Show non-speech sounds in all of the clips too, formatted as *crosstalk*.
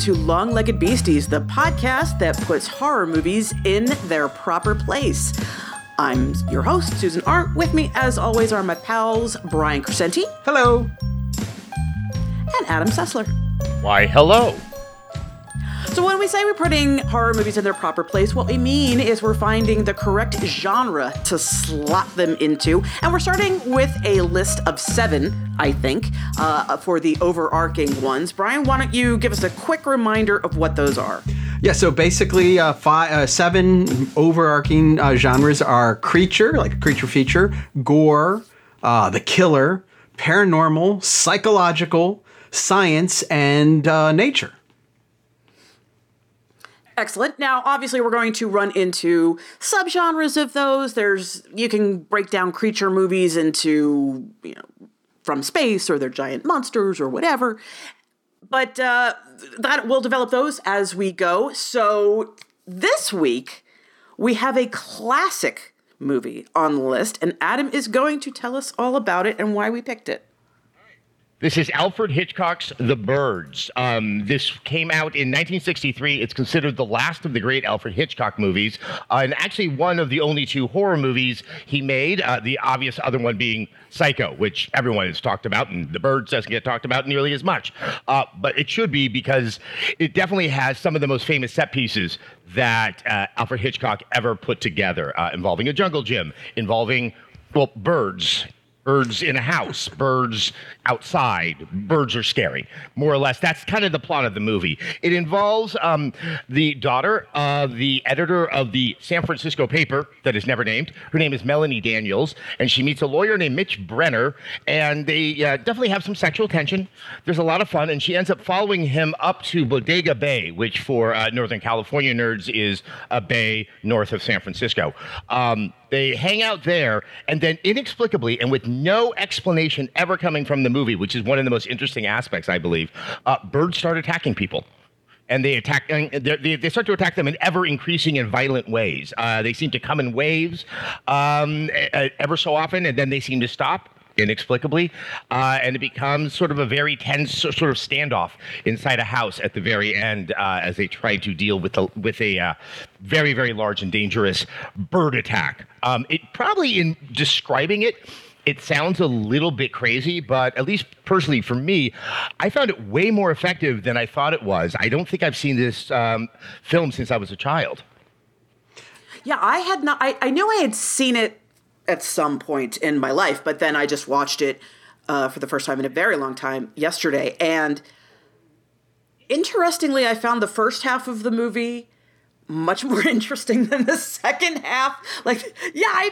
Welcome to Long Legged Beasties, the podcast that puts horror movies in their proper place. I'm your host, Susan Arendt. With me, as always, are my pals Brian Crecente Hello. and Adam Sessler. Why, hello. So, when we say we're putting horror movies in their proper place, what we mean is we're finding the correct genre to slot them into. And we're starting with a list of seven, I think, uh, for the overarching ones. Brian, why don't you give us a quick reminder of what those are? Yeah, so basically, uh, five, uh, seven overarching uh, genres are creature, like a creature feature, gore, uh, the killer, paranormal, psychological, science, and uh, nature. Excellent. Now, obviously, we're going to run into subgenres of those. There's you can break down creature movies into you know from space or they're giant monsters or whatever. But uh, that we'll develop those as we go. So this week we have a classic movie on the list, and Adam is going to tell us all about it and why we picked it. This is Alfred Hitchcock's The Birds. Um, this came out in 1963. It's considered the last of the great Alfred Hitchcock movies, uh, and actually one of the only two horror movies he made. Uh, the obvious other one being Psycho, which everyone has talked about, and The Birds doesn't get talked about nearly as much. Uh, but it should be because it definitely has some of the most famous set pieces that uh, Alfred Hitchcock ever put together, uh, involving a jungle gym, involving well birds birds in a house, birds outside. Birds are scary, more or less. That's kind of the plot of the movie. It involves um, the daughter of the editor of the San Francisco paper that is never named. Her name is Melanie Daniels, and she meets a lawyer named Mitch Brenner, and they uh, definitely have some sexual tension. There's a lot of fun, and she ends up following him up to Bodega Bay, which for uh, Northern California nerds is a bay north of San Francisco. Um, they hang out there, and then inexplicably, and with no explanation ever coming from the movie, which is one of the most interesting aspects, I believe, uh, birds start attacking people. And they attack. and They, they start to attack them in ever increasing and violent ways. Uh, they seem to come in waves, um, ever so often, and then they seem to stop inexplicably, uh, and it becomes sort of a very tense sort of standoff inside a house at the very end uh, as they try to deal with a with a uh, very very large and dangerous bird attack. Um, it probably in describing it. It sounds a little bit crazy, but at least personally for me, I found it way more effective than I thought it was. I don't think I've seen this um, film since I was a child. Yeah, I had not. I, I knew I had seen it at some point in my life, but then I just watched it uh, for the first time in a very long time yesterday. And interestingly, I found the first half of the movie much *laughs* more interesting than the second half. Like, yeah, I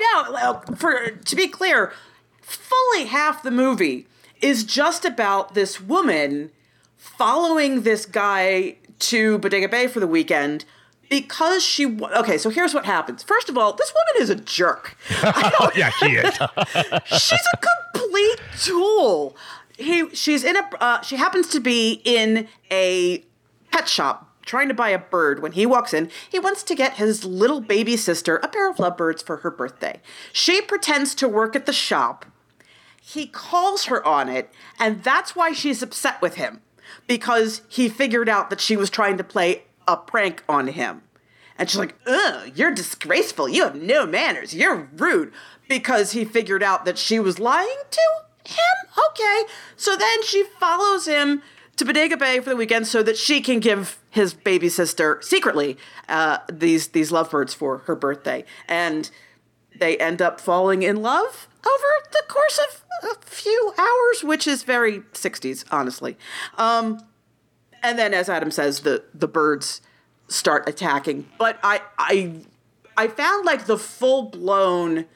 know. For to be clear, fully half the movie is just about this woman following this guy to Bodega Bay for the weekend because she okay so here's what happens. First of all this woman is a jerk. *laughs* Oh yeah, she is. *laughs* she's a complete tool. He she's in a uh, she happens to be in a pet shop trying to buy a bird. When he walks in he wants to get his little baby sister a pair of lovebirds for her birthday. She pretends to work at the shop. He calls her on it, and that's why she's upset with him because he figured out that she was trying to play a prank on him. And she's like, ugh, you're disgraceful. You have no manners. You're rude. Because he figured out that she was lying to him? Okay. So then she follows him to Bodega Bay for the weekend so that she can give his baby sister secretly uh, these these lovebirds for her birthday. And they end up falling in love over the course of a few hours, which is very 60s, honestly. Um, and then, as Adam says, the the birds start attacking. But I I I found like the full blown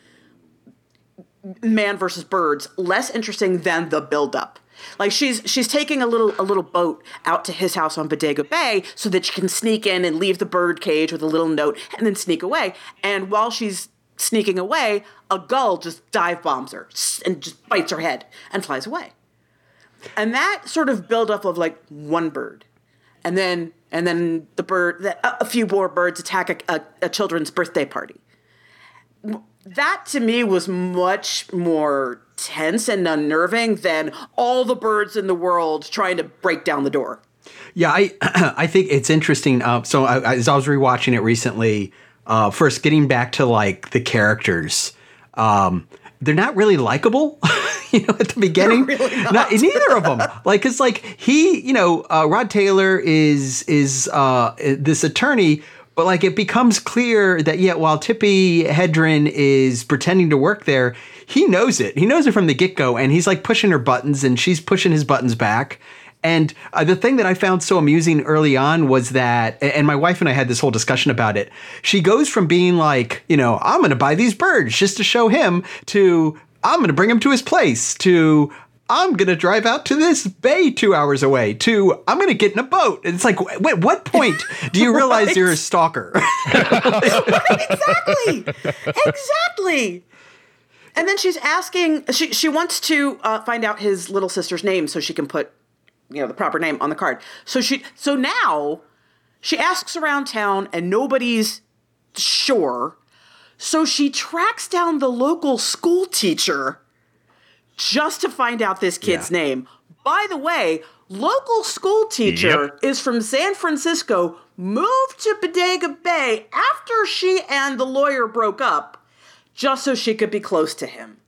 man versus birds less interesting than the buildup. Like she's she's taking a little a little boat out to his house on Bodega Bay so that she can sneak in and leave the bird cage with a little note and then sneak away. And while she's sneaking away, a gull just dive bombs her and just bites her head and flies away. And that sort of buildup of like one bird, and then and then the bird, a a few more birds attack a, a, a children's birthday party. That to me was much more tense and unnerving than all the birds in the world trying to break down the door Yeah, I *clears throat* I think it's interesting. Uh, so I, as I was rewatching it recently, uh, first getting back to like the characters, um, they're not really likable. *laughs* you know, at the beginning, *laughs* really not. not. neither of them. Like it's like he, you know, uh, Rod Taylor is is uh, this attorney. But like it becomes clear that yeah, while Tippi Hedren is pretending to work there, he knows it. He knows it from the get go, and he's like pushing her buttons, and she's pushing his buttons back. And uh, the thing that I found so amusing early on was that, and my wife and I had this whole discussion about it. She goes from being like, you know, I'm going to buy these birds just to show him, to I'm going to bring him to his place, to I'm going to drive out to this bay two hours away, to I'm going to get in a boat. And it's like, wait, what point do you *laughs* realize Right. you're a stalker? *laughs* *laughs* exactly. exactly. And then she's asking. She she wants to uh, find out his little sister's name so she can put, you know, the proper name on the card. So she so now she asks around town and nobody's sure. So she tracks down the local school teacher just to find out this kid's Yeah. name. By the way, local school teacher Yep. is from San Francisco, moved to Bodega Bay after she and the lawyer broke up, just so she could be close to him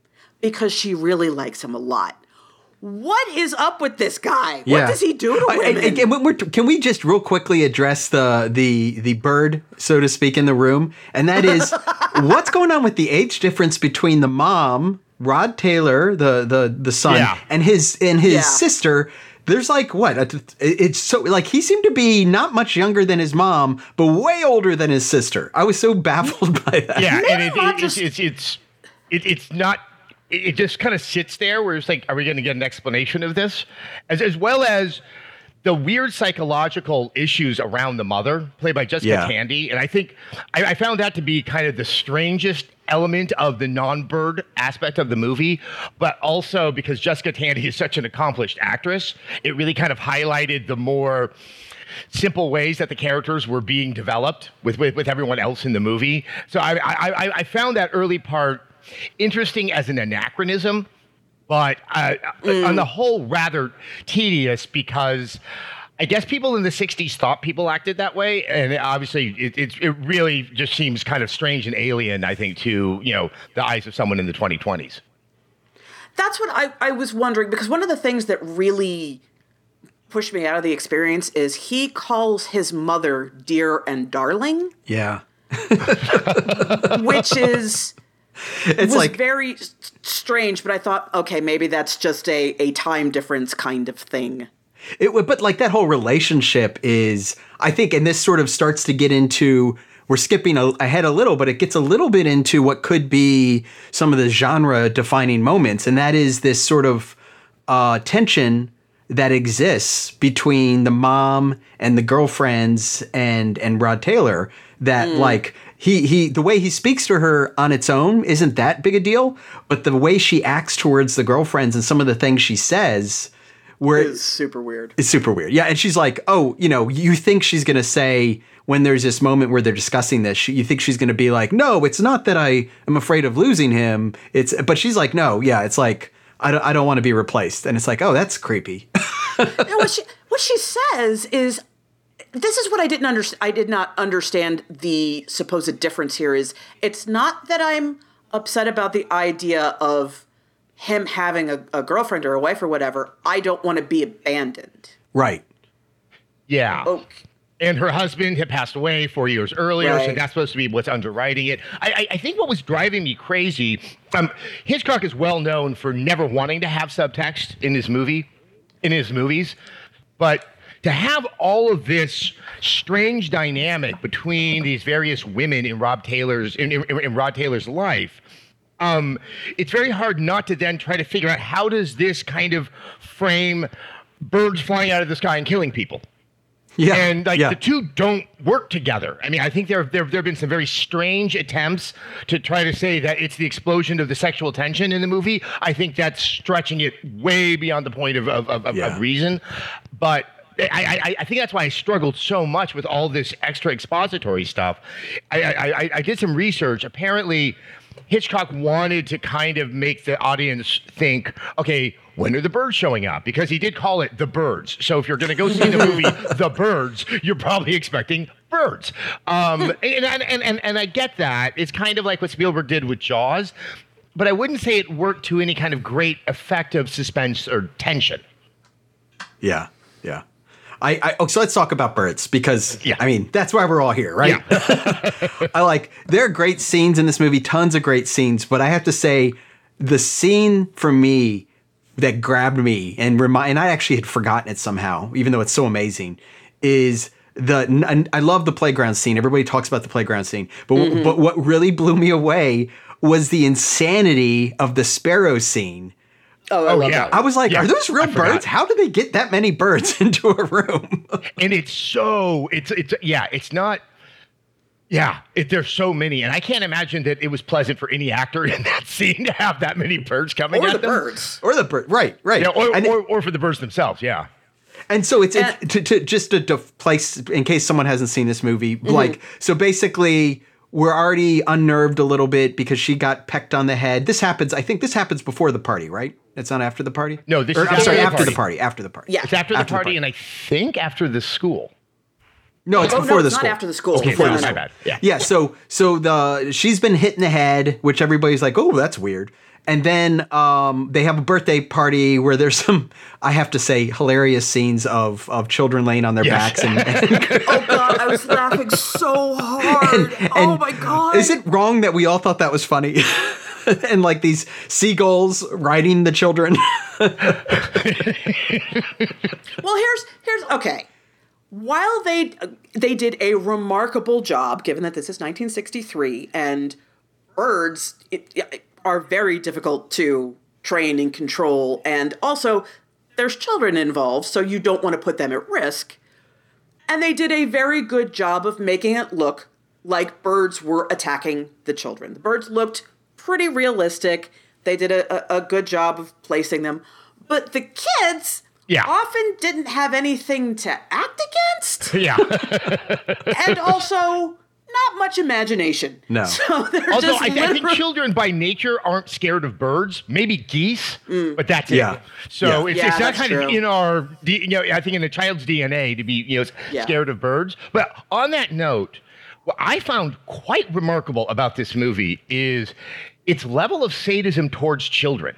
because she really likes him a lot. What is up with this guy? What does he do to and- women? and- and we're- can we just real quickly address the the the bird, so to speak, in the room? And that is, *laughs* what's going on with the age difference between the mom, Rod Taylor, the the the son, Yeah. and his and his Yeah. sister? There's like what? It's so like he seemed to be not much younger than his mom, but way older than his sister. I was so *laughs* baffled by that. Yeah, and it, it, just- it's it's it's it, it's not. It, just kind of sits there where it's like, are we going to get an explanation of this, as as well as the weird psychological issues around the mother, played by Jessica Yeah. Tandy, and I think I, I found that to be kind of the strangest element of the non-bird aspect of the movie, but also because Jessica Tandy is such an accomplished actress, it really kind of highlighted the more simple ways that the characters were being developed with, with, with everyone else in the movie. So I, I, I- I found that early part interesting as an anachronism, but uh, on the whole, rather tedious because. I guess people in the '60s thought people acted that way, and obviously, it, it it really just seems kind of strange and alien. I think to you know the eyes of someone in the 2020s. That's what I, I was wondering because one of the things that really pushed me out of the experience is he calls his mother dear and darling, yeah. *laughs* which is *laughs* It's was like very strange. But I thought, okay, maybe that's just a, a time difference kind of thing. It would, but like that whole relationship is, I think, and this sort of starts to get into. We're skipping a, ahead a little, but it gets a little bit into what could be some of the genre defining moments, and that is this sort of uh, tension that exists between the mom and the girlfriends and and Rod Taylor. That like he he the way he speaks to her on its own isn't that big a deal, but the way she acts towards the girlfriends and some of the things she says, where It's super weird. it's super weird. Yeah, and she's like, "Oh, you know, you think she's going to say when there's this moment where they're discussing this, she, you think she's going to be like, "No, it's not that I am afraid of losing him." It's but she's like, "No, yeah, it's like I don't I don't want to be replaced." And it's like, "Oh, that's creepy." *laughs* And what she what she says is this is what I didn't understand. I did not understand the supposed difference here. Is it's not that I'm upset about the idea of him having a, a girlfriend or a wife or whatever. I don't want to be abandoned. right. Yeah. Okay. And her husband had passed away four years earlier, so that's supposed to be what's underwriting it. I, I, I think what was driving me crazy, um, Hitchcock is well known for never wanting to have subtext in his movie, in his movies, but to have all of this strange dynamic between these various women in Rob Taylor's in, in, in Rod Taylor's life, um, it's very hard not to then try to figure out how does this kind of frame birds flying out of the sky and killing people Yeah. and like yeah. the two don't work together. I mean, I think there there there have been some very strange attempts to try to say that it's the explosion of the sexual tension in the movie. I think that's stretching it way beyond the point of of, of, Yeah. of reason, but. I, I, I think that's why I struggled so much with all this extra expository stuff. I, I, I, I did some research. Apparently, Hitchcock wanted to kind of make the audience think, okay, when are the birds showing up? Because he did call it The Birds. So if you're going to go see the movie *laughs* The Birds, you're probably expecting birds. Um, *laughs* and, and, and, and, and I get that. It's kind of like what Spielberg did with Jaws, but I wouldn't say it worked to any kind of great effect of suspense or tension. Yeah, yeah. I, I oh, so let's talk about birds because Yeah. I mean that's why we're all here, right? *laughs* *laughs* I like there are great scenes in this movie, tons of great scenes, but I have to say the scene for me that grabbed me and remind and I actually had forgotten it somehow, even though it's so amazing, is the and I love the playground scene. Everybody talks about the playground scene, but mm-hmm. but what really blew me away was the insanity of the sparrow scene. Oh, I Oh, love yeah. that. I was like, Yeah, are those real birds? How do they get that many birds *laughs* into a room? *laughs* and it's so it's it's yeah it's not yeah it, there's so many and i can't imagine that it was pleasant for any actor in that *laughs* scene to have that many birds coming Or at the them birds. or the bird, right, right. yeah, or, and, or, or for the birds themselves yeah and so it's, And- it's to, to just to, to place in case someone hasn't seen this movie, Mm-hmm. like so basically we're already unnerved a little bit because she got pecked on the head. This happens. I think this happens before the party, right? It's not after the party. No, this Or, is I'm after sorry, the after the party. party. After the party. Yeah. it's after, After the the party party. and i think after the school No, it's Oh, before no, the it's school. not after the school. It's okay before no, the my school. bad yeah Yeah, so so the she's been hit in the head, which everybody's like, "Oh, that's weird." And then um, they have a birthday party where there's some, I have to say, hilarious scenes of of children laying on their Yes. backs and, *laughs* and Oh god, I was laughing so hard. oh and my god. Is it wrong that we all thought that was funny? *laughs* and like these seagulls riding the children. *laughs* Well, here's here's okay. While they they did a remarkable job, given that this is 1963 and birds it, are very difficult to train and control, and also there's children involved, so you don't want to put them at risk. And they did a very good job of making it look like birds were attacking the children. The birds looked pretty realistic. They did a, a, good job of placing them. But the kids Yeah. often didn't have anything to act against. *laughs* yeah and also not much imagination. No. *laughs* So they're also just I, I think children by nature aren't scared of birds maybe geese mm. but that's it Yeah. so Yeah. it's, Yeah, it's not kind true. of in our you know i think in a child's dna to be you know Yeah. scared of birds but on that note what i found quite remarkable about this movie is its level of sadism towards children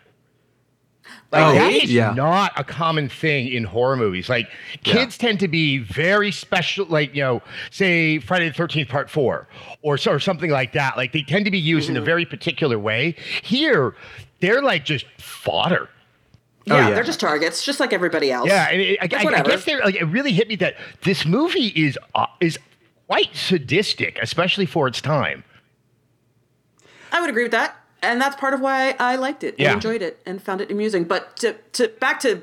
like Oh, that is yeah. not a common thing in horror movies. Like kids tend to be very special, like you know, say Friday the Thirteenth Part Four, or so- or something like that. Like they tend to be used Mm-hmm. in a very particular way. Here, they're like just fodder. yeah, Oh, yeah. they're just targets, just like everybody else. Yeah, and it, I, I, I whatever. guess they're like it really hit me that this movie is uh, is quite sadistic, especially for its time. I would agree with that. And that's part of why I liked it Yeah. and enjoyed it and found it amusing. But to, to back to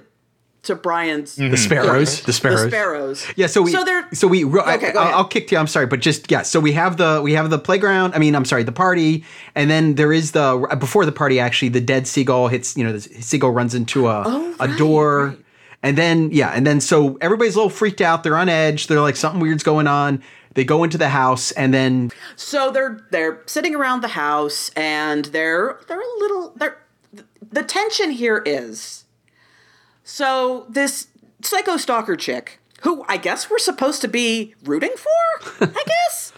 to Brian's mm-hmm. the sparrows. The sparrows. the sparrows. Yeah, so we so they're so we ro- I, Okay, go ahead. I'll kick to you. I'm sorry, but just yeah. So we have the we have the playground. I mean, I'm sorry, the party, and then there is the before the party. Actually, the dead seagull hits. You know, the seagull runs into a Oh, a door, right. and then yeah, and then so everybody's a little freaked out. They're on edge. They're like something weird's going on. They go into the house, and then So they're they're sitting around the house and they're they're a little they're the tension here is so this psycho stalker chick who I guess we're supposed to be rooting for, I *laughs* guess.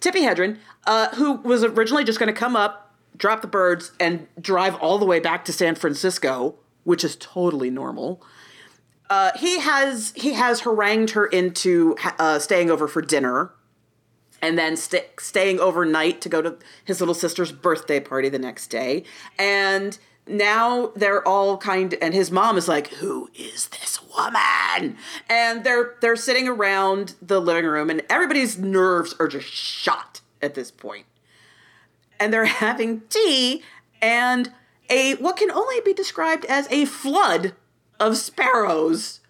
Tippi Hedren, uh, who was originally just going to come up, drop the birds, and drive all the way back to San Francisco, which is totally normal. Uh, he has he has harangued her into uh, staying over for dinner and then st- staying overnight to go to his little sister's birthday party the next day. And now they're all kind and his mom is like, "Who is this woman?" And they're they're sitting around the living room and everybody's nerves are just shot at this point. And they're *laughs* having tea and a what can only be described as a flood of sparrows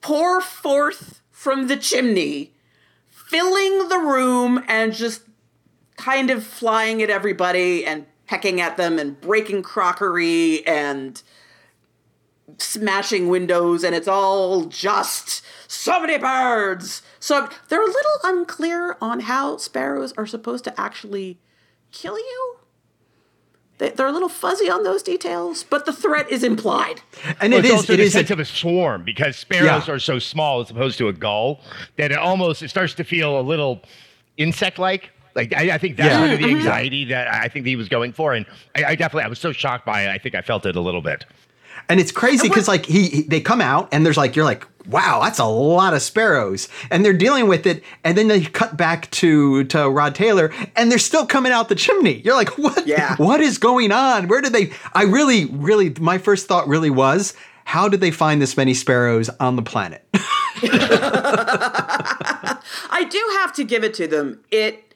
pour forth from the chimney filling the room and just kind of flying at everybody and pecking at them and breaking crockery and smashing windows and it's all just so many birds. So they're a little unclear on how sparrows are supposed to actually kill you. They, they're a little fuzzy on those details, but the threat is implied. And Well, it it's is also it the is sense a, of a swarm because sparrows Yeah. are so small as opposed to a gull that it almost it starts to feel a little insect-like. Like I, I think that's Yeah. kind of the mm-hmm. anxiety that I think he was going for, and I, I definitely I was so shocked by it. I think I felt it a little bit. And it's crazy because like he, he they come out and there's like you're like wow that's a lot of sparrows and they're dealing with it and then they cut back to to Rod Taylor and they're still coming out the chimney. You're like what Yeah. what is going on? Where did they? I really really my first thought really was how did they find this many sparrows on the planet? *laughs* I do have to give it to them. It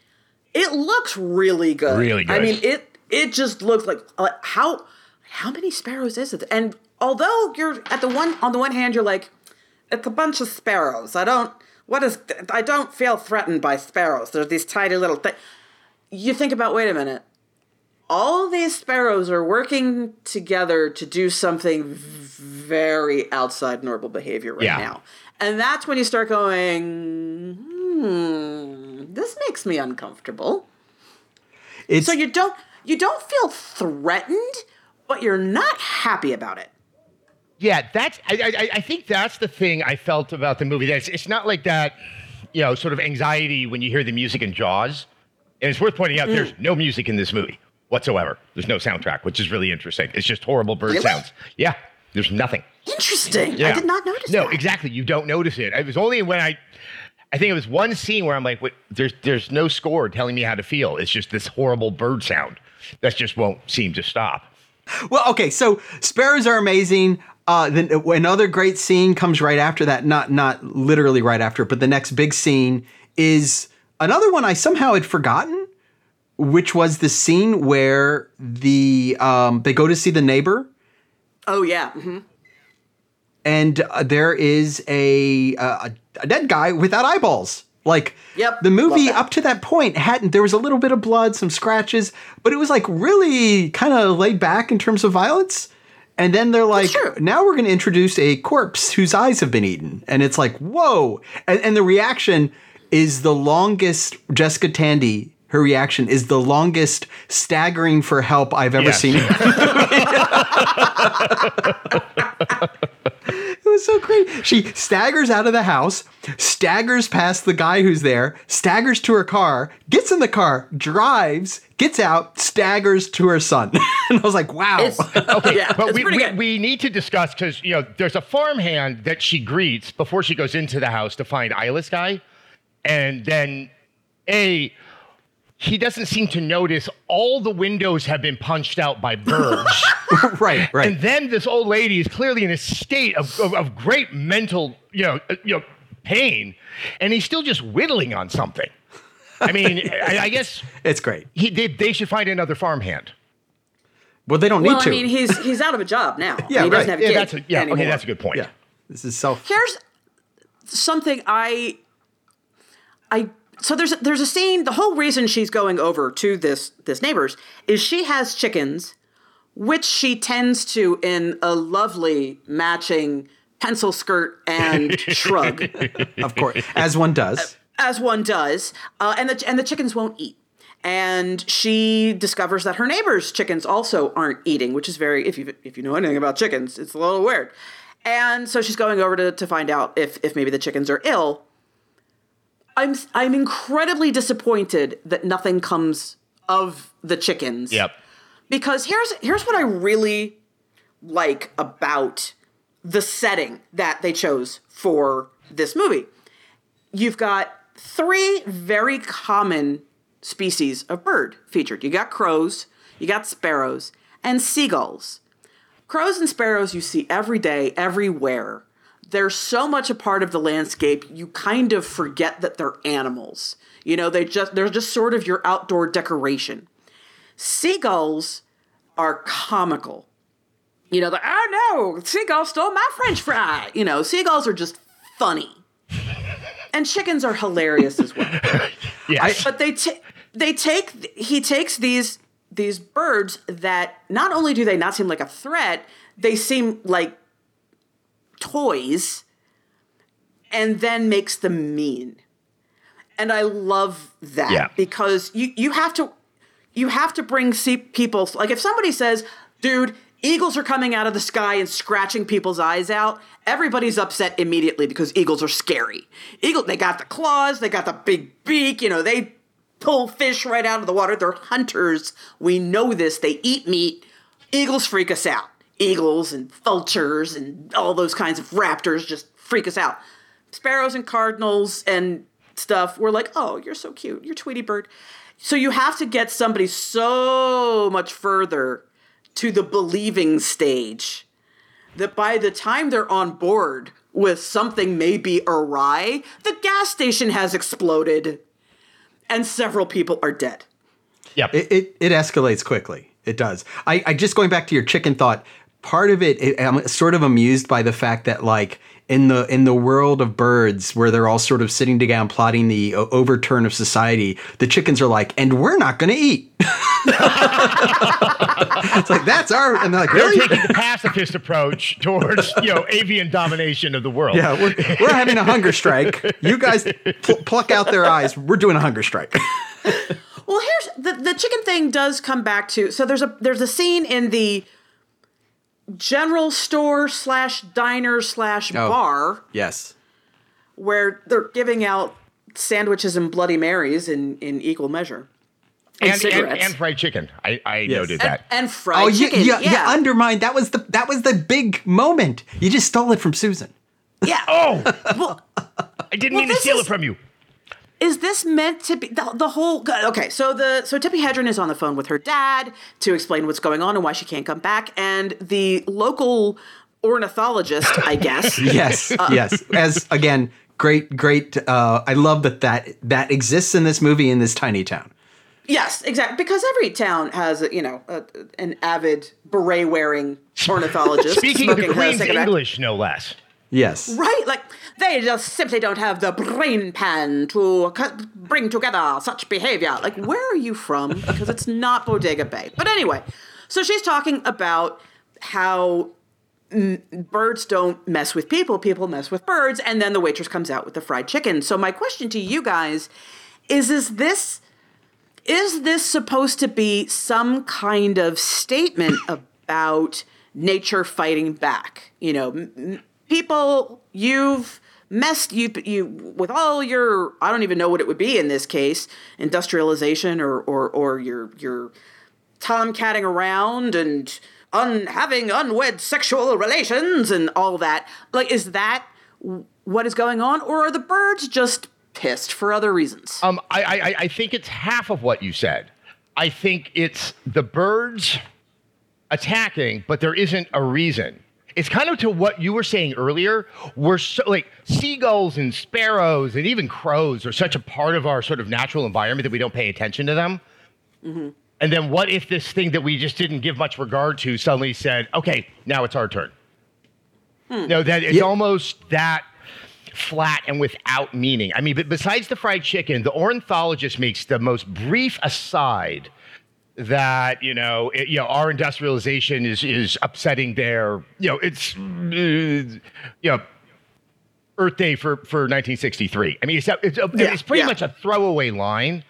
it looks really good. Really good. I mean, it it just looks like uh, how how many sparrows is it? And although you're at the one on the one hand, you're like, it's a bunch of sparrows. I don't. What is? I don't feel threatened by sparrows. They're these tiny little things. You think about. Wait a minute. All these sparrows are working together to do something very outside normal behavior right Yeah. now. And that's when you start going, hmm, this makes me uncomfortable. It's So you don't you don't feel threatened, but you're not happy about it. Yeah, that's. I, I, I think that's the thing I felt about the movie. That it's, it's not like that, you know, sort of anxiety when you hear the music in Jaws. And it's worth pointing out mm. there's no music in this movie whatsoever. There's no soundtrack, which is really interesting. It's just horrible bird Really? sounds. Yeah, there's nothing. Interesting. I did not notice No, that. exactly. You don't notice it. It was only when I, I think it was one scene where I'm like, wait, there's there's no score telling me how to feel. It's just this horrible bird sound that just won't seem to stop. Well, okay, so sparrows are amazing. Uh, then another great scene comes right after that. Not not literally right after, but the next big scene is another one I somehow had forgotten, which was the scene where the um, they go to see the neighbor, Oh yeah. Mm-hmm. and uh, there is a, a a dead guy without eyeballs. Like Yep, the movie up to that point hadn't. There was a little bit of blood, some scratches, but it was like really kind of laid back in terms of violence. And then they're like, true. now we're going to introduce a corpse whose eyes have been eaten, and it's like, whoa! And, and the reaction is the longest. Jessica Tandy, her reaction is the longest staggering for help I've ever Yes. seen. *laughs* *laughs* It was so great. She staggers out of the house, staggers past the guy who's there, staggers to her car, gets in the car, drives, gets out, staggers to her son. *laughs* and I was like, wow. It's, *laughs* yeah, But we, we, we need to discuss because you know there's a farmhand that she greets before she goes into the house to find Eyeless guy, and then a he doesn't seem to notice all the windows have been punched out by birds. *laughs* right, right. And then this old lady is clearly in a state of, of, of great mental, you know, uh, you know, pain, and he's still just whittling on something. I mean, *laughs* I, I guess it's great. he, they, they should find another farmhand. Well, they don't well, need to. I mean, he's he's out of a job now. *laughs* Yeah, he right. doesn't have a Yeah, that's a, yeah. anymore. Okay, that's a good point. yeah. This is self. Here's something I I so there's there's a scene. The whole reason she's going over to this this neighbor's is she has chickens, which she tends to in a lovely matching pencil skirt and *laughs* shrug, Of course, as one does. as one does, uh, and the and the chickens won't eat. And she discovers that her neighbor's chickens also aren't eating, which is very if you if you know anything about chickens, it's a little weird. And so she's going over to, to find out if if maybe the chickens are ill. I'm I'm incredibly disappointed that nothing comes of the chickens. Yep. Because here's here's what I really like about the setting that they chose for this movie. You've got three very common species of bird featured. You got crows, you got sparrows, and seagulls. Crows and sparrows you see every day, everywhere. They're so much a part of the landscape, you kind of forget that they're animals. You know, they just they're just sort of your outdoor decoration. Seagulls are comical. You know, the oh no, seagull stole my French fry. You know, seagulls are just funny. And chickens are hilarious as well. *laughs* Yes. But they ta- they take he takes these these birds that not only do they not seem like a threat, they seem like toys and then makes them mean. And I love that Yeah. because you you have to you have to bring see people like if somebody says, "Dude, eagles are coming out of the sky and scratching people's eyes out," everybody's upset immediately because eagles are scary. Eagle, they got the claws, they got the big beak, you know, they pull fish right out of the water. They're hunters. We know this. They eat meat. Eagles freak us out. Eagles and vultures and all those kinds of raptors just freak us out. Sparrows and cardinals and stuff, we're like, oh, you're so cute. You're Tweety Bird. So you have to get somebody so much further to the believing stage that by the time they're on board with something maybe awry, the gas station has exploded and several people are dead. Yep. It, it, it escalates quickly. It does. I, I just going back to your chicken thought. Part of it, it, I'm sort of amused by the fact that like in the in the world of birds, where they're all sort of sitting down plotting the uh, overturn of society, the chickens are like, and we're not going to eat. *laughs* it's like that's our, and they're like, They're taking the pacifist approach towards *laughs* you know avian domination of the world. Yeah, we're, we're having a hunger strike. You guys pl- pluck out their eyes. We're doing a hunger strike. *laughs* Well, here's the the chicken thing does come back to so there's a there's a scene in the general store slash diner slash Oh. bar yes. where they're giving out sandwiches and Bloody Marys in in equal measure. and, and, cigarettes. and fried chicken. I, I noted that. And, and fried Oh, you, chicken. you, yeah. you undermined. That was the that was the big moment. You just stole it from Susan. yeah. oh, Well, I didn't Well, mean to steal is- it from you. Is this meant to be the, the whole okay so the so tippi hedren is on the phone with her dad to explain what's going on and why she can't come back and the local ornithologist i guess *laughs* Yes, yes. As again, great, great. Uh, I love that that that exists in this movie in this tiny town. yes exactly because every town has a, you know a, an avid beret wearing ornithologist *laughs* Speaking the smoking Queen's. English, no less. Yes. right like they just simply don't have the brain pan to bring together such behavior like where are you from because it's not bodega bay but anyway so she's talking about how birds don't mess with people, people mess with birds, and then the waitress comes out with the fried chicken. So my question to you guys is is this is this supposed to be some kind of statement about nature fighting back? You know, m- m- people you've messed you you with all your I don't even know what it would be in this case, industrialization or or or your your tomcatting around and un having unwed sexual relations and all that. Like, is that what is going on, or are the birds just pissed for other reasons? Um, I, I, I think it's half of what you said. I think it's the birds attacking, but there isn't a reason. It's kind of to what you were saying earlier. We're so like seagulls and sparrows and even crows are such a part of our sort of natural environment that we don't pay attention to them. Mm-hmm. And then what if this thing that we just didn't give much regard to suddenly said, "Okay, now it's our turn." Hmm. No, that it's Yeah. almost that flat and without meaning. I mean, but besides the fried chicken, the ornithologist makes the most brief aside that you know, it, you know, our industrialization is is upsetting their, you know, it's, uh, you know. Earth Day for, for 1963. I mean, it's, it's, a, Yeah, it's pretty yeah. much a throwaway line.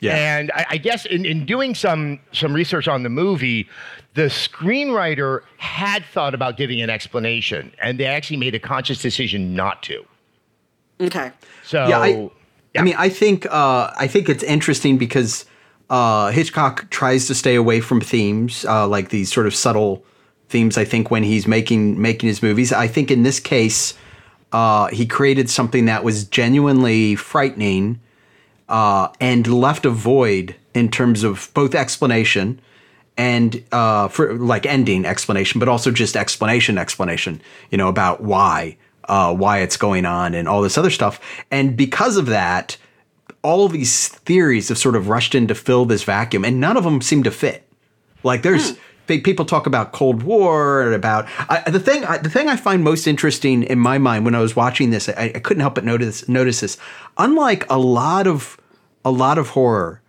Yeah. And I, I guess in, in doing some some research on the movie, the screenwriter had thought about giving an explanation, and they actually made a conscious decision not to. Okay. So Yeah, I, I mean, I think uh, I think it's interesting because uh, Hitchcock tries to stay away from themes uh, like these sort of subtle themes. I think when he's making making his movies, I think in this case, uh, he created something that was genuinely frightening uh, and left a void in terms of both explanation and uh, for like ending explanation, but also just explanation explanation. You know about why uh, why it's going on and all this other stuff. And because of that, all these theories have sort of rushed in to fill this vacuum, and none of them seem to fit. Like there's hmm. big people talk about Cold War and about I, the thing. I, the thing I find most interesting in my mind when I was watching this, I, I couldn't help but notice notice this. Unlike a lot of a lot of horror,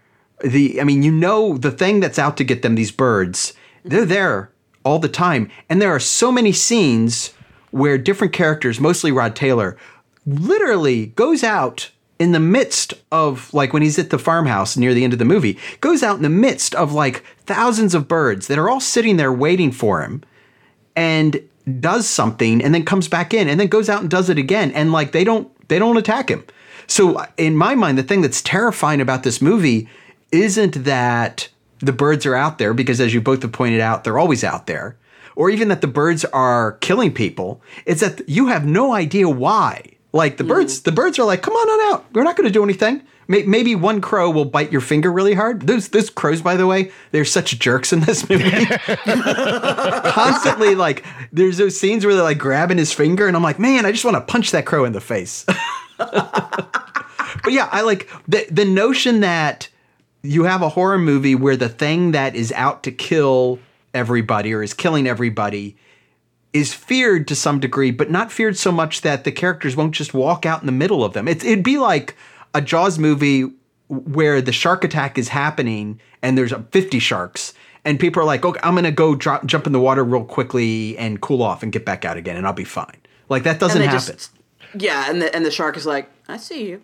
the I mean, you know, the thing that's out to get them, these birds, they're there all the time, and there are so many scenes where different characters, mostly Rod Taylor, literally goes out in the midst of like when he's at the farmhouse near the end of the movie, goes out in the midst of like thousands of birds that are all sitting there waiting for him and does something and then comes back in and then goes out and does it again and like they don't they don't attack him. So in my mind the thing that's terrifying about this movie isn't that the birds are out there because as you both have pointed out they're always out there or even that the birds are killing people. It's that you have no idea why. Like the birds, mm. the birds are like, "Come on on out. We're not going to do anything." Maybe one crow will bite your finger really hard. Those those crows, by the way, they're such jerks in this movie. *laughs* Constantly, like, there's those scenes where they're like grabbing his finger, and I'm like, man, I just want to punch that crow in the face. *laughs* but yeah, I like the the notion that you have a horror movie where the thing that is out to kill everybody or is killing everybody is feared to some degree, but not feared so much that the characters won't just walk out in the middle of them. It, it'd be like a Jaws movie where the shark attack is happening and there's 50 sharks. And people are like, okay, I'm going to go drop, jump in the water real quickly and cool off and get back out again and I'll be fine. Like that doesn't happen. just- yeah, and the and the shark is like, I see you.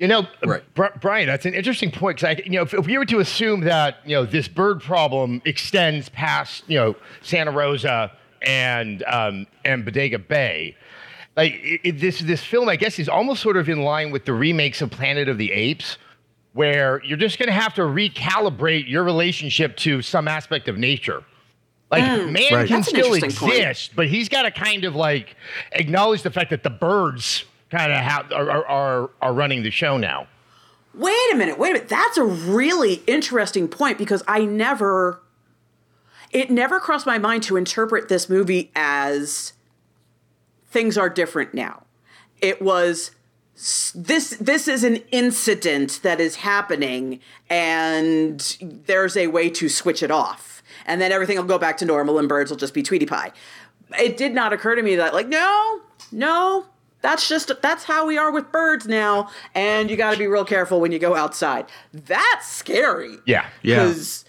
You know, Right. Bri- Brian, that's an interesting point because I, you know, if, if we were to assume that you know this bird problem extends past you know Santa Rosa and um, and Bodega Bay, like it, it- this this film, I guess, is almost sort of in line with the remakes of Planet of the Apes, where you're just going to have to recalibrate your relationship to some aspect of nature. Like man Right. can That's still interesting point. exist, but he's got to kind of like acknowledge the fact that the birds kind of have are are are running the show now. Wait a minute, wait a minute. That's a really interesting point because I never it never crossed my mind to interpret this movie as things are different now. It was this this is an incident that is happening and there's a way to switch it off. And then everything will go back to normal and birds will just be Tweety Pie. It did not occur to me that like no, no, that's just that's how we are with birds now and you got to be real careful when you go outside. That's scary. Yeah. Yeah. Cuz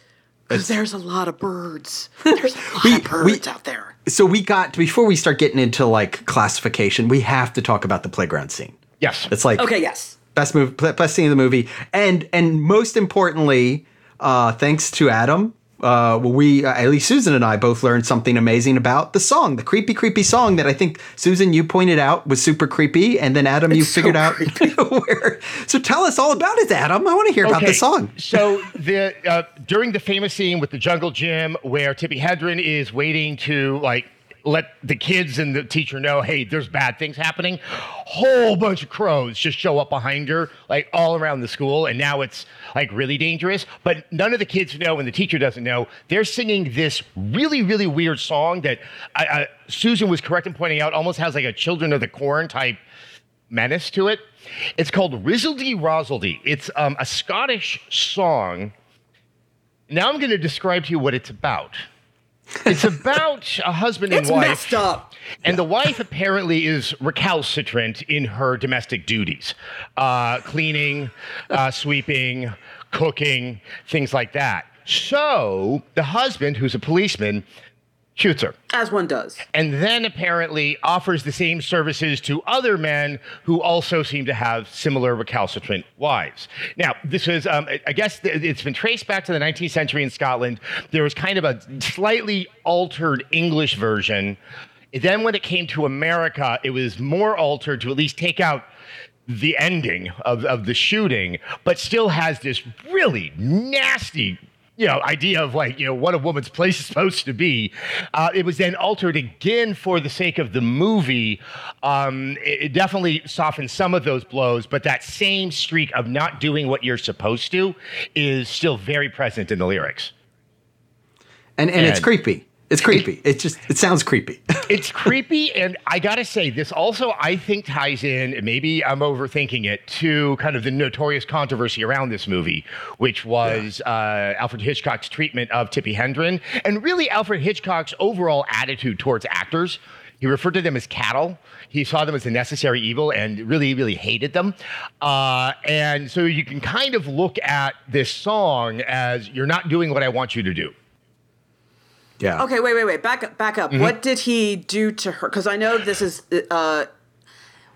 there's a lot of birds. *laughs* There's a lot of birds out there. so we got before we start getting into like classification, we have to talk about the playground scene. Yes. It's like Okay, yes. best move, best scene of the movie, and and most importantly, uh, thanks to Adam, uh, we uh, at least Susan and I both learned something amazing about the song, the creepy, creepy song that I think Susan you pointed out was super creepy, and then Adam you It's so figured out *laughs* where. So tell us all about it, Adam. I want to hear about the song. so the uh, during the famous scene with the jungle gym where Tippi Hedren is waiting to like let the kids and the teacher know, hey, there's bad things happening. Whole bunch of crows just show up behind her, like all around the school, and now it's like really dangerous. But none of the kids know, and the teacher doesn't know. They're singing this really, really weird song that I, I, Susan was correct in pointing out, almost has like a Children of the Corn type menace to it. It's called Risseldy Rosseldy. It's um, a Scottish song. Now I'm going to describe to you what it's about. It's about a husband and It's wife. messed up. And the *laughs* wife apparently is recalcitrant in her domestic duties uh, cleaning, uh, sweeping, cooking, things like that. So the husband, who's a policeman, shoots her As one does. and then apparently offers the same services to other men who also seem to have similar recalcitrant wives. Now, this is, um, I- I guess it's been traced back to the 19th century in Scotland. There was kind of a slightly altered English version. Then, when it came to America, it was more altered to at least take out the ending of, of the shooting, but still has this really nasty you know, idea of like, you know, what a woman's place is *laughs* supposed to be. Uh, it was then altered again for the sake of the movie. Um, it, it definitely softened some of those blows, but that same streak of not doing what you're supposed to is still very present in the lyrics. And and it's creepy. It's creepy. It just it sounds creepy. *laughs* it's creepy and i gotta say this also i think ties in maybe i'm overthinking it to kind of the notorious controversy around this movie which was uh, alfred hitchcock's treatment of tippi hedren and really alfred hitchcock's overall attitude towards actors. He referred to them as cattle. He saw them as a necessary evil and really really hated them. Uh, and so you can kind of look at this song as you're not doing what i want you to do Yeah. Okay, wait, wait, wait. Back up, back up. Mm-hmm. What did he do to her? Because I know this is. Uh,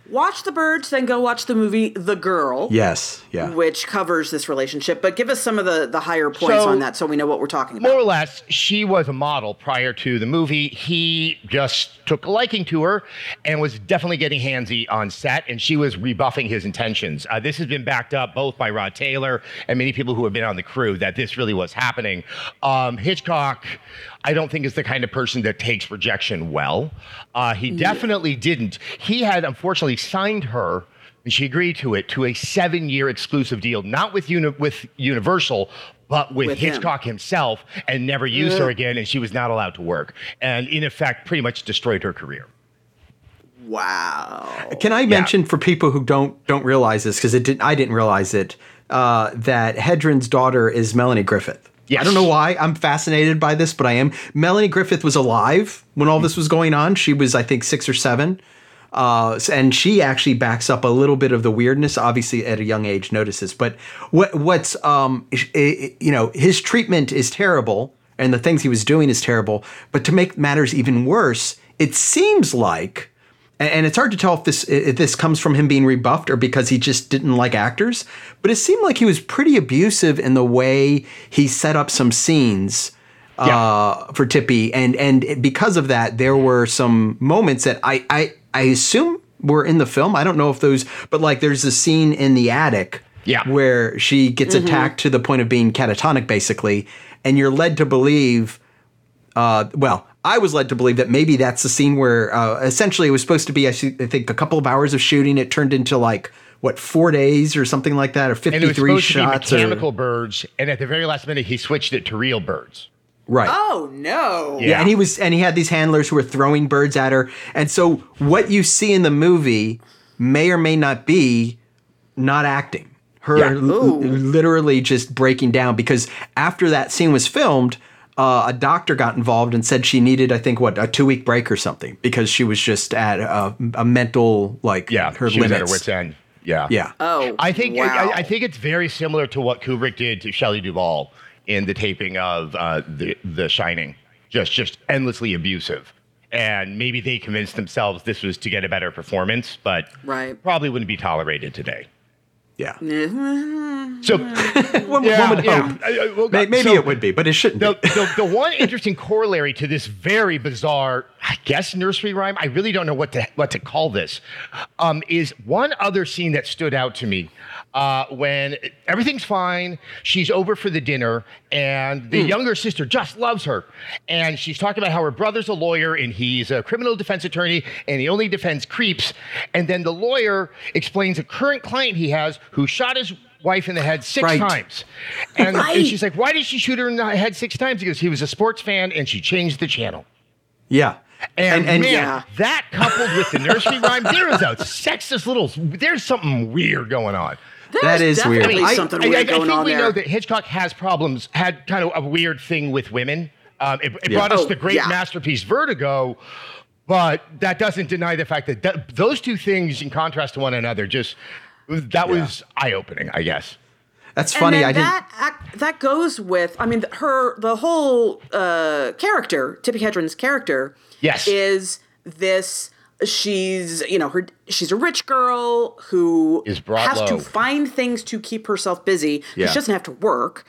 watch the birds, then go watch the movie The Girl. Yes. Yeah. Which covers this relationship, but give us some of the, the higher points So- on that so we know what we're talking about. More or less, she was a model prior to the movie. He just took a liking to her and was definitely getting handsy on set, and she was rebuffing his intentions. Uh, this has been backed up both by Rod Taylor and many people who have been on the crew that this really was happening. Um, Hitchcock, I don't think is the kind of person that takes rejection well. Uh, he definitely didn't. He had unfortunately signed her and she agreed to it to a seven-year exclusive deal, not with uni- with Universal, but with, With him. Hitchcock himself, and never used her again, and she was not allowed to work, and in effect, pretty much destroyed her career. wow. Can I mention for people who don't don't realize this because it didn't I didn't realize it uh, that Hedren's daughter is Melanie Griffith. Yes. I don't know why I'm fascinated by this, but I am. Melanie Griffith was alive when all this was going on. She was, I think, six or seven. Uh, and she actually backs up a little bit of the weirdness. Obviously, at a young age, notices. But what what's um, i- i- you know, his treatment is terrible, and the things he was doing is terrible. But to make matters even worse, it seems like and, and it's hard to tell if this if this comes from him being rebuffed or because he just didn't like actors. But it seemed like he was pretty abusive in the way he set up some scenes uh, for Tippi, and and because of that, there were some moments that I I I assume were in the film. I don't know if those, but like there's a scene in the attic. Yeah. Where she gets attacked to the point of being catatonic, basically, and you're led to believe uh, well, I was led to believe that maybe that's the scene where uh, essentially it was supposed to be, I, see- I think, a couple of hours of shooting. It turned into like what four days or something like that, or And it was fifty-three supposed shots. to be or- mechanical birds, and at the very last minute, he switched it to real birds. right? Oh no. Yeah, and he was, and he had these handlers who were throwing birds at her, and so what you see in the movie may or may not be not acting. Her Yeah. l- literally just breaking down because after that scene was filmed, uh, a doctor got involved and said she needed, I think, what a two week break or something because she was just at a, a mental like Yeah, her she limits. was at her wits' end. Yeah, Yeah. Oh. I think wow. I, I think it's very similar to what Kubrick did to Shelley Duvall in the taping of uh, the The Shining, just just endlessly abusive. And maybe they convinced themselves this was to get a better performance, but Right. probably wouldn't be tolerated today. Yeah. Mm-hmm. So mm-hmm. *laughs* One, yeah, one would hope. I- I- well, May- uh, Maybe so- it would be, but it shouldn't the, be. the, the *laughs* one interesting corollary to this very bizarre, I guess, nursery rhyme, I really don't know what to, what to call this, um, is one other scene that stood out to me uh, when everything's fine. She's over for the dinner, and the younger sister just loves her. And she's talking about how her brother's a lawyer and he's a criminal defense attorney and he only defends creeps. And then the lawyer explains a current client he has who shot his wife in the head six Right. times. And, Right. and she's like, why did she shoot her in the head six times? He goes, he was a sports fan and she changed the channel. yeah. And, man, Yeah. that coupled with the nursery rhyme, there is a sexist little, there's something weird going on. That There's is weird. I- something I, weird I- I think on we there. know that Hitchcock has problems, had kind of a weird thing with women. Um, it it Yeah. brought us Oh, the great yeah. masterpiece Vertigo, but that doesn't deny the fact that, that those two things, in contrast to one another, just that was eye opening, I guess. That's funny. And then I didn't. that act, that goes with. I mean, her the whole uh, character, Tippi Hedren's character, Yes. is this. She's you know her. She's a rich girl who Is brought has to find things to keep herself busy. Yeah. She doesn't have to work.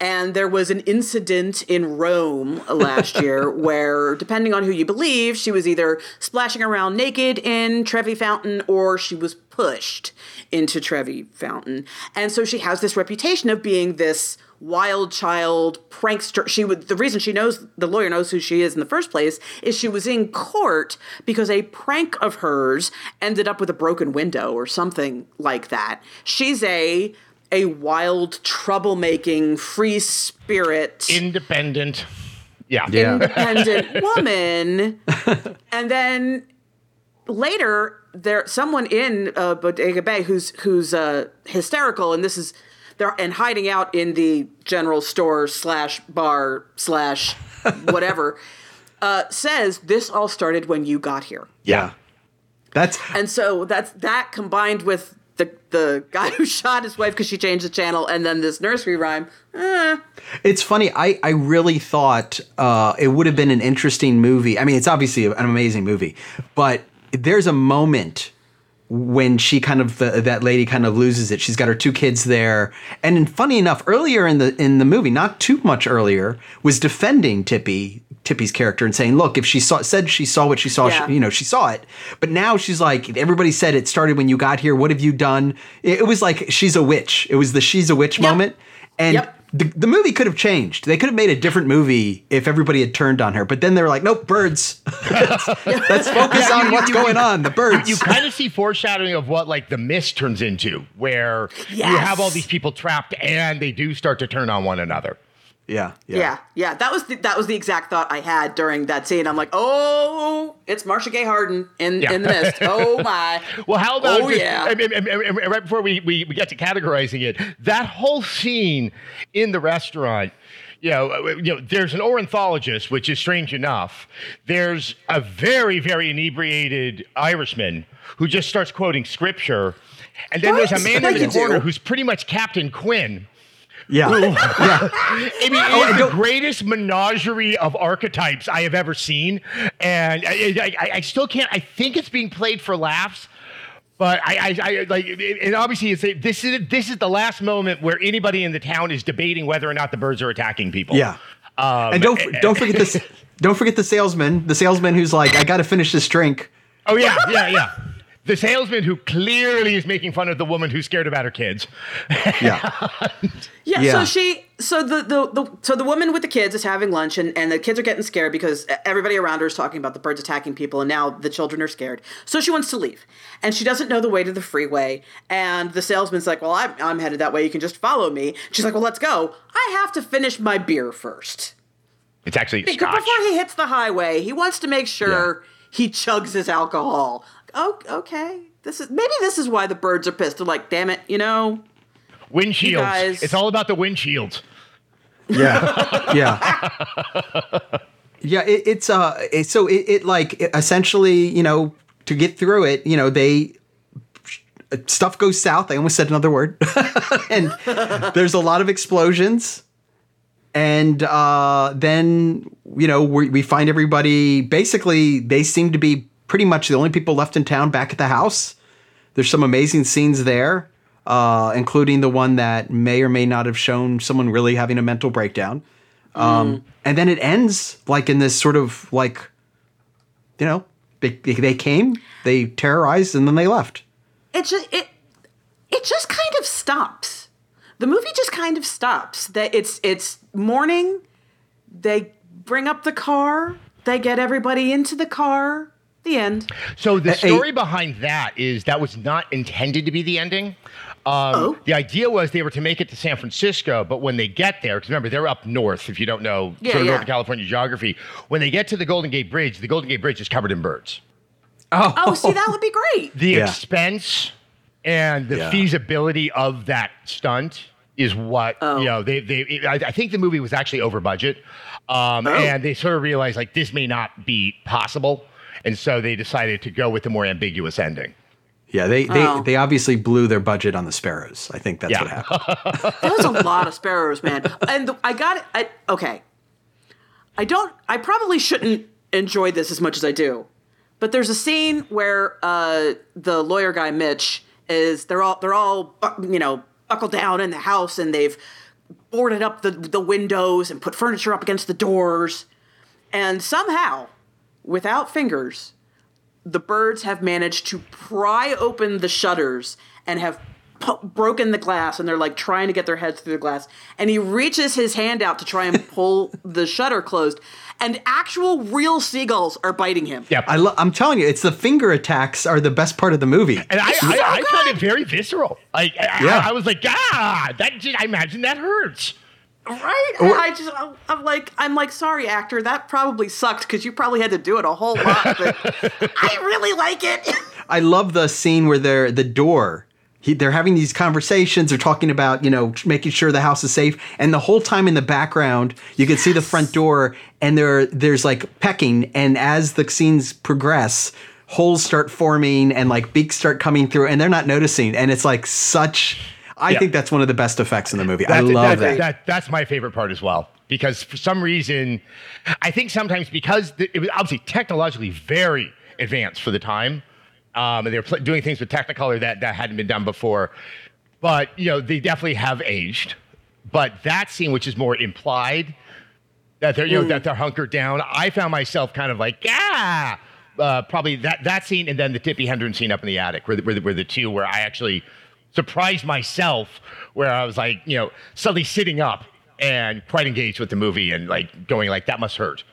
And there was an incident in Rome last *laughs* year where, depending on who you believe, she was either splashing around naked in Trevi Fountain or she was pushed into Trevi Fountain. And so she has this reputation of being this wild child prankster. She would the reason she knows the lawyer knows who she is in the first place is she was in court because a prank of hers ended up with a broken window or something like that. She's a a wild troublemaking free spirit Independent. Yeah. yeah. independent *laughs* woman and then later there someone in uh, bodega bay who's who's uh, hysterical and this is they're and hiding out in the general store slash bar slash whatever *laughs* uh, says this all started when you got here Yeah. That's and so that's that combined with the the guy who *laughs* shot his wife because she changed the channel and then this nursery rhyme eh, It's funny. I, I really thought uh, it would have been an interesting movie. I mean, it's obviously an amazing movie, but there's a moment when she kind of the, that lady kind of loses it. She's got her two kids there, and funny enough, earlier in the in the movie, not too much earlier, was defending Tippi Tippi's character and saying, "Look, if she saw said she saw what she saw, Yeah. she, you know, she saw it." But now she's like, everybody said it started when you got here. What have you done? It, it was like she's a witch. It was the she's a witch Yep. moment, and. Yep. The, the movie could have changed. They could have made a different movie if everybody had turned on her. But then they were like, "Nope, birds. *laughs* let's, let's focus on what's going on. The birds." you kind of see foreshadowing of what like the mist turns into, where you have all these people trapped and they do start to turn on one another. Yeah, Yeah, yeah, that was the, that was the exact thought I had during that scene. I'm like, oh, it's Marcia Gay Harden in Yeah. in the mist. *laughs* Oh my. Well, how about Oh, just- yeah. I mean, I mean, I mean, right before we, we, we get to categorizing it, that whole scene in the restaurant, you know, uh, you know, there's an ornithologist, which is strange enough. There's a very, very inebriated Irishman who just starts quoting scripture. And then there's a man Like in the corner do. w's pretty much Captain Quint. Yeah, *laughs* yeah. *laughs* I mean, Oh, it's and the greatest menagerie of archetypes I have ever seen, and I, I, I- I still can't. I think it's being played for laughs, but I, I, I like, and obviously, it's this is this is the last moment where anybody in the town is debating whether or not the birds are attacking people. Yeah. Um, and don't don't forget this. *laughs* Don't forget the salesman. The salesman who's like, "I got to finish this drink." Oh yeah, yeah, yeah. The salesman who clearly is making fun of the woman who's scared about her kids. Yeah, *laughs* Yeah, Yeah. so she so the, the the so the woman with the kids is having lunch and, and the kids are getting scared because everybody around her is talking about the birds attacking people and now the children are scared. So she wants to leave. And she doesn't know the way to the freeway. And the salesman's like, Well, I'm I'm headed that way, you can just follow me. She's like, Well, let's go. I have to finish my beer first. It's actually Because scotch. Before he hits the highway, he wants to make sure he chugs his alcohol. Oh, okay. This is maybe this is why the birds are pissed. They're like, damn it, you know. Windshields. guys- It's all about the windshields. yeah, *laughs* yeah, yeah. It, it's uh, it, so it, it like it essentially, you know, to get through it, you know, they stuff goes south. I almost said another word, *laughs* and there's a lot of explosions. And uh, then you know we, we find everybody. Basically, they seem to be pretty much the only people left in town back at the house. There's some amazing scenes there, uh, including the one that may or may not have shown someone really having a mental breakdown. Um, And then it ends like in this sort of like, you know, they, they came, they terrorized, and then they left. it just it it just kind of stops. The movie just kind of stops. That it's it's morning. They bring up the car. They get everybody into the car. The end. So the Hey- story behind that is that was not intended to be the ending. Um, Oh. The idea was they were to make it to San Francisco, but when they get there, because remember they're up north. If you don't know Yeah, sort of yeah. Northern California geography, when they get to the Golden Gate Bridge, the Golden Gate Bridge is covered in birds. Oh, see, that would be great. The Yeah. expense and the Yeah. feasibility of that stunt is what Oh. you know. They they I, I think the movie was actually over budget, um, Oh. and they sort of realized like this may not be possible, and so they decided to go with the more ambiguous ending. Yeah, they they, Oh. they obviously blew their budget on the sparrows. I think that's Yeah. what happened. *laughs* That was a lot of sparrows, man. And the, I got it. I, okay. I don't. I probably shouldn't enjoy this as much as I do, but there's a scene where uh, the lawyer guy Mitch is. They're all. They're all. You know, buckled down in the house, and they've boarded up the the windows and put furniture up against the doors, and somehow, without fingers, the birds have managed to pry open the shutters and have pu- broken the glass and they're like trying to get their heads through the glass and he reaches his hand out to try and pull *laughs* the shutter closed and actual real seagulls are biting him Yep. I lo- I'm telling you, it's the finger attacks are the best part of the movie. and I, so I, I found it very visceral. Like, I, Yeah. I, I was like, ah, that. I imagine that hurts. Right and i just I'm- like i'm like sorry actor that probably sucked because you probably had to do it a whole lot but *laughs* i really like it *laughs* I love the scene where they're the door. He, they're having these conversations. They're talking about you know making sure the house is safe, and the whole time in the background you can see the front door, and there there's like pecking, and as the scenes progress, holes start forming and like beaks start coming through, and they're not noticing, and it's like such. I Yeah. think that's one of the best effects in the movie. I love that, that. That's my favorite part as well. Because for some reason, I think sometimes because the, it was obviously technologically very advanced for the time, um, and they were pl- doing things with Technicolor that that hadn't been done before. But you know, they definitely have aged. But that scene, which is more implied, that they're you know that they're hunkered down, I found myself kind of like, yeah, uh, probably that that scene, and then the Tippi Hedren scene up in the attic, were the, were the, were the two where I actually surprised myself, where I was like, you know, suddenly sitting up and quite engaged with the movie and like going like that must hurt.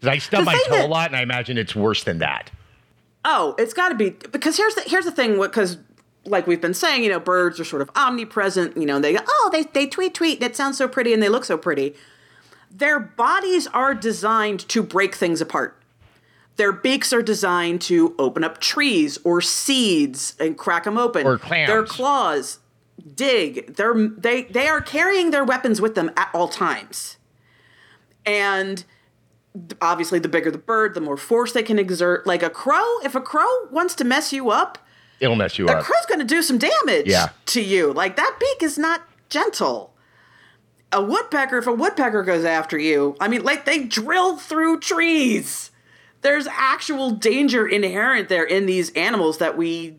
Because I The my toe a lot, and I imagine it's worse than that. Oh, it's got to be because here's the here's the thing because like we've been saying, you know, birds are sort of omnipresent. You know, they oh, they they tweet tweet. That sounds so pretty, and they look so pretty. Their bodies are designed to break things apart. Their beaks are designed to open up trees or seeds and crack them open. Or clams. Their claws dig. They're they they are carrying their weapons with them at all times. And obviously the bigger the bird, the more force they can exert. Like a crow, if a crow wants to mess you up, It'll mess you up. The crow's going to do some damage Yeah. to you. Like that beak is not gentle. A woodpecker, if a woodpecker goes after you, I mean, like they drill through trees. There's actual danger inherent there in these animals that we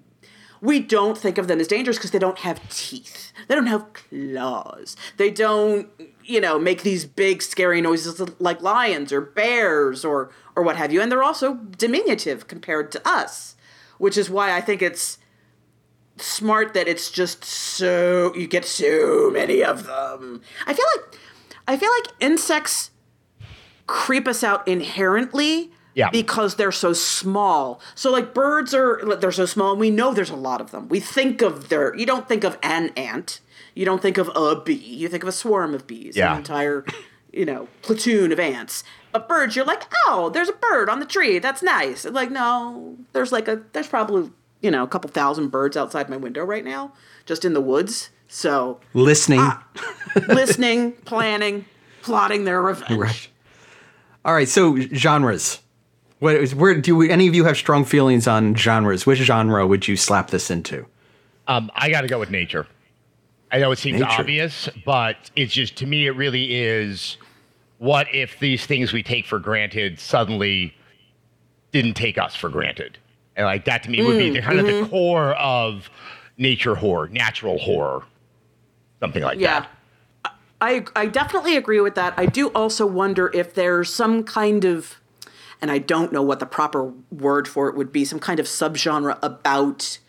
we don't think of them as dangerous because they don't have teeth. They don't have claws. They don't, you know, make these big scary noises like lions or bears or or what have you. And they're also diminutive compared to us, which is why I think it's smart that it's just so you get so many of them. I feel like I feel like insects creep us out inherently Yeah. because they're so small. So like birds are they're so small and we know there's a lot of them. We think of their you don't think of an ant. You don't think of a bee. You think of a swarm of bees, Yeah. an entire, you know, platoon of ants. But birds, you're like, oh, there's a bird on the tree. That's nice. And like, no, there's like a there's probably, you know, a couple thousand birds outside my window right now, just in the woods. So Listening. Ah. listening, *laughs* planning, plotting their revenge. Right. All right. So genres. What is where do we, any of you have strong feelings on genres? Which genre would you slap this into? Um, I got to go with nature. I know it seems Nature. obvious, but it's just to me, it really is. What if these things we take for granted suddenly didn't take us for granted? And like that to me would be the kind of the core of nature horror, natural horror, something like that. Yeah. that. I I definitely agree with that. I do also wonder if there's some kind of and I don't know what the proper word for it would be, some kind of subgenre about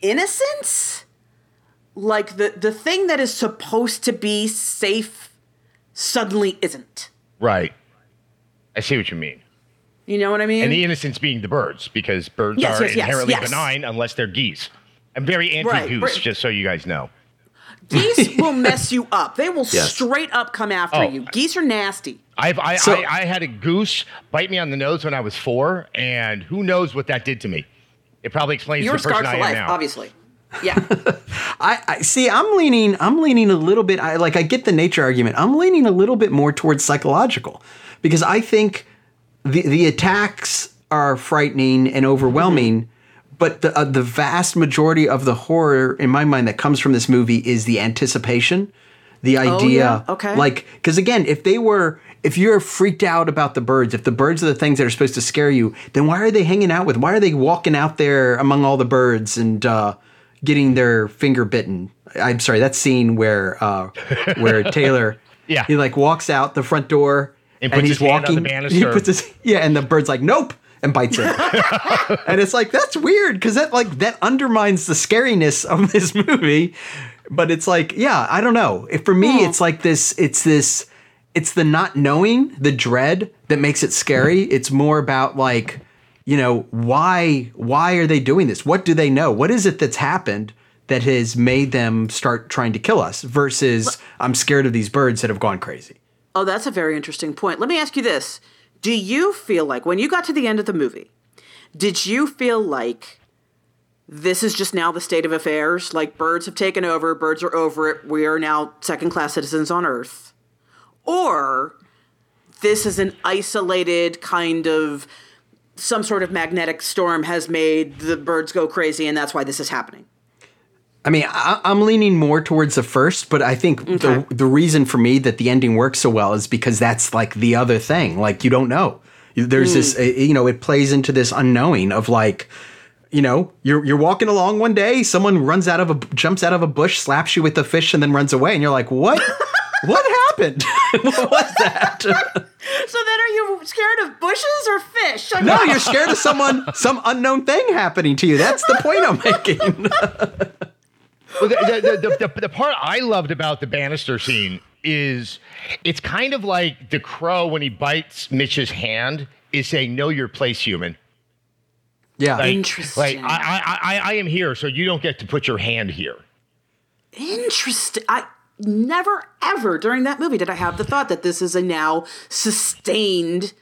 innocence? Like the the thing that is supposed to be safe suddenly isn't. Right. I see what you mean. You know what I mean? And the innocence being the birds, because birds Yes, are yes, inherently yes. benign unless they're geese. I'm very anti goose, right. just so you guys know. Geese *laughs* will mess you up. They will Yes. straight up come after Oh. you. Geese are nasty. I've, I, So- I, I had a goose bite me on the nose when I was four, and who knows what that did to me. It probably explains You were the person scarred I for am life, now. obviously. Yeah. *laughs* I, I see. I'm leaning. I'm leaning a little bit. I like. I get the nature argument. I'm leaning a little bit more towards psychological because I think the the attacks are frightening and overwhelming. But the uh, the vast majority of the horror in my mind that comes from this movie is the anticipation, the idea. yeah? Okay. Like because again, if they were. If you're freaked out about the birds, if the birds are the things that are supposed to scare you, then why are they hanging out with? Why are they walking out there among all the birds and uh, getting their finger bitten? I'm sorry, that scene where uh, where *laughs* Taylor, Yeah. he like walks out the front door And and, puts he's his hand on walking. the he puts his yeah, and the bird's like nope and bites it, *laughs* and it's like that's weird because that like that undermines the scariness of *laughs* this movie. But it's like yeah, I don't know. If for me, it's like this. It's this. It's the not knowing, the dread that makes it scary. It's more about like you know why why are they doing this what do they know what is it that's happened that has made them start trying to kill us versus i'm scared of these birds that have gone crazy Oh, that's a very interesting point. Let me ask you this. Do you feel like when you got to the end of the movie, did you feel like this is just now the state of affairs? Like birds have taken over, birds are over it, we are now second class citizens on Earth? Or this is an isolated kind of some sort of magnetic storm has made the birds go crazy and that's why this is happening? I mean I, i'm leaning more towards the first but i think Okay. the, the reason for me that the ending works so well is because that's like the other thing like you don't know there's this uh, you know it plays into this unknowing of like you know, you're you're walking along one day, someone runs out of a jumps out of a bush, slaps you with the fish, and then runs away, and you're like, what? *laughs* what happened? *laughs* what was that? *laughs* So then, are you scared of bushes or fish? I no, mean, you're scared of someone, some unknown thing happening to you. That's the point I'm making. Well, the, the, the, the, the part I loved about the Bannister scene is it's kind of like the crow when he bites Mitch's hand is saying, "Know your place, human." yeah. Like, Interesting. Like I, I, I, I am here, so you don't get to put your hand here. Interesting. I never ever during that movie did I have the thought that this is a now sustained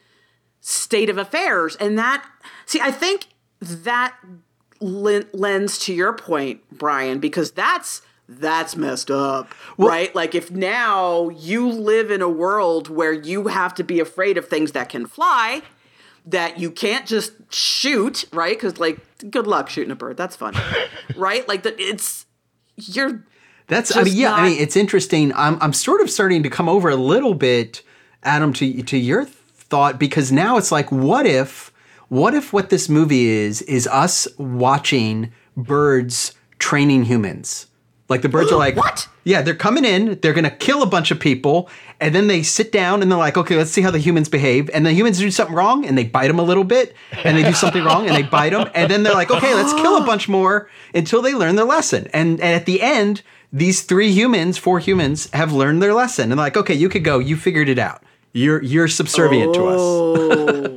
state of affairs, and that see, I think that len- lends to your point, Brian, because that's that's messed up, right? Like if now you live in a world where you have to be afraid of things that can fly, that you can't just shoot, right? Because like, good luck shooting a bird. That's fun, *laughs* right? Like that, it's you're That's I mean, yeah. I mean, it's interesting. I'm I'm sort of starting to come over a little bit, Adam, to to your thought because now it's like, what if, what if what this movie is is us watching birds training humans? Like the birds are like, What? Yeah, they're coming in. They're gonna kill a bunch of people, and then they sit down and they're like, okay, let's see how the humans behave. And the humans do something wrong, and they bite them a little bit, and they do something wrong, and they bite them, and then they're like, okay, let's kill a *gasps* bunch more until they learn their lesson. And, and at the end, these three humans, four humans, have learned their lesson, and they're like, okay, you could go. You figured it out. You're you're subservient to us. Oh. *laughs*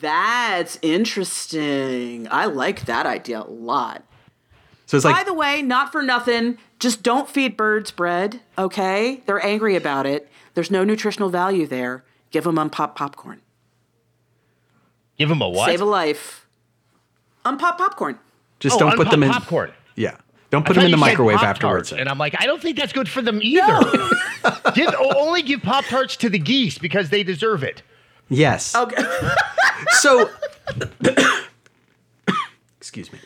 That's interesting. I like that idea a lot. So it's like, By the way, not for nothing, just don't feed birds bread, okay? They're angry about it. There's no nutritional value there. Give them unpopped popcorn. Give them a what? Save a life. Unpopped popcorn. just oh, don't put them in. popcorn. Yeah, don't put them in the microwave afterwards. And I'm like, I don't think that's good for them either. *laughs* give, only give Pop Tarts to the geese because they deserve it. Yes. Okay. *laughs* so excuse me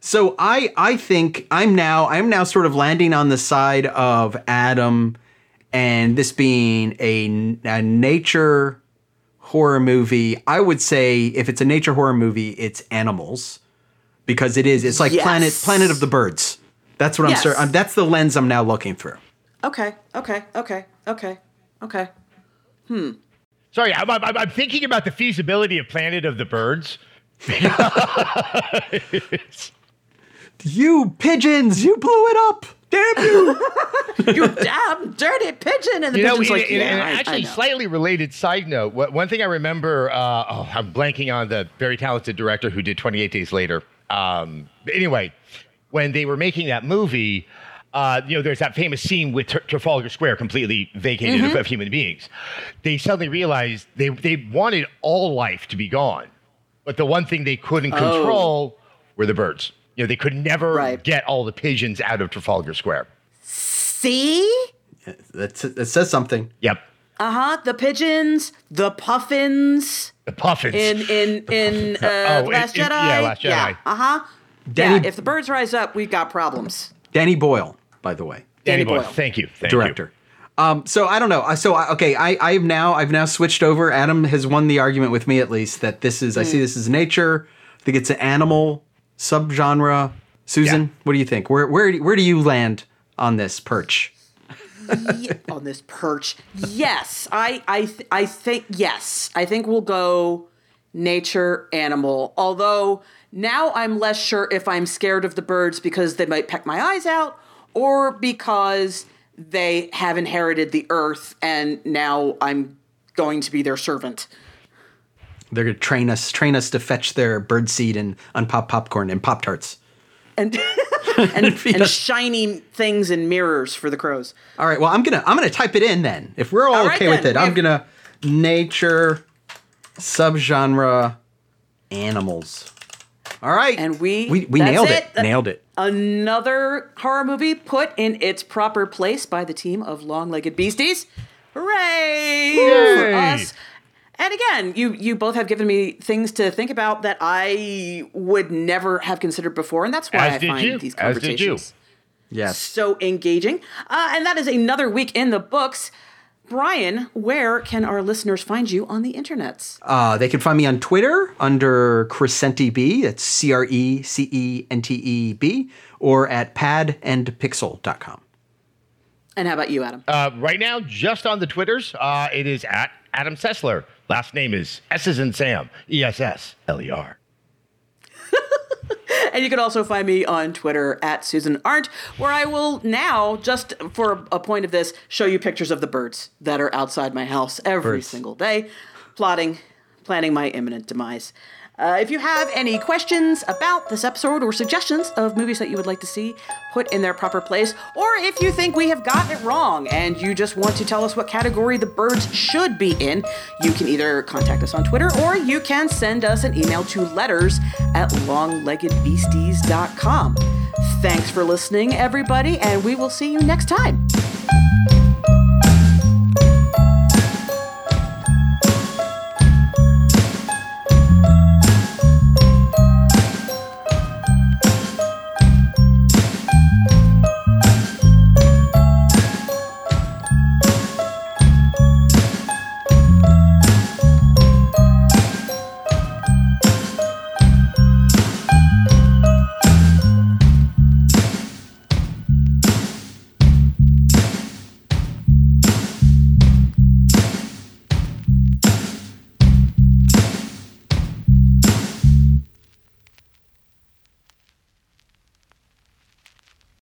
so i i think i'm now i'm now sort of landing on the side of adam and this being a, a nature horror movie i would say if it's a nature horror movie it's animals because it is it's like Yes. planet planet of the birds that's what i'm Yes. I'm, that's the lens i'm now looking through okay, okay, okay, okay, okay. Hmm. Sorry, I'm, I'm, I'm thinking about the feasibility of Planet of the Birds. *laughs* you pigeons you blew it up damn you *laughs* You damn dirty pigeon. And the You know, pigeon's in, like, in- yeah, in I- an I actually slightly related side note, wha- one thing I remember, uh, oh, I'm blanking on the very talented director who did 28 Days Later. Um, anyway, when they were making that movie, uh, you know, there's that famous scene with Tra- Trafalgar Square completely vacated Mm-hmm. of, of human beings. They suddenly realized they, they wanted all life to be gone, but the one thing they couldn't control were the birds. You know, they could never Oh. Right. get all the pigeons out of Trafalgar Square. See? That's, that says something Yep. Uh huh. The pigeons, the puffins The puffins. in in *laughs* in uh, Oh, Last in- in- Jedi. yeah, Last Yeah. Jedi. Uh huh. Yeah. If the birds rise up, we've got problems. danny boyle by the way Danny Danny Boyle. Boyle. Thank you. Thank you. director. Um, so I don't know. Uh, So I- okay, I I've now I've now switched over. Adam has won the argument with me at least that this is I Hmm. see this as nature. I think it's an animal subgenre. Susan, Yeah. what do you think? Where where where do you land on this perch? Ye- on this perch. Yes, I I th- I think yes. I think we'll go nature animal. Although now I'm less sure if I'm scared of the birds because they might peck my eyes out or because they have inherited the earth and now I'm going to be their servant. They're gonna train us train us to fetch their bird seed and unpop popcorn and pop tarts. And *laughs* and, *laughs* and shining things in mirrors for the crows. All right. Well, I'm gonna I'm gonna type it in then. If we're all, All right okay with then. it, I'm We've- gonna nature subgenre animals. All right. And we- we, we that's nailed it. it. Nailed it. another horror movie put in its proper place by the team of long-legged beasties. Hooray for us! And again, you you both have given me things to think about that I would never have considered before, and that's why As I find you. these As did you. conversations Yes. so engaging. Uh, and that is another week in the books. Brian, where can our listeners find you on the internets? Uh, they can find me on Twitter under Crecente B. That's C R E C E N T E B, or at padandpixel.com. And how about you, Adam? Uh, right now, just on the Twitters, uh, it is at Adam Sessler. Last name is S is in Sam, E S S L E R. And you can also find me on Twitter at Susan Arendt, where I will now, just for a point of this, show you pictures of the birds that are outside my house every Birds. single day, plotting, planning my imminent demise. Uh, if you have any questions about this episode or suggestions of movies that you would like to see put in their proper place, or if you think we have gotten it wrong and you just want to tell us what category the birds should be in, you can either contact us on Twitter or you can send us an email to letters at longleggedbeasties.com. Thanks for listening, everybody, and we will see you next time.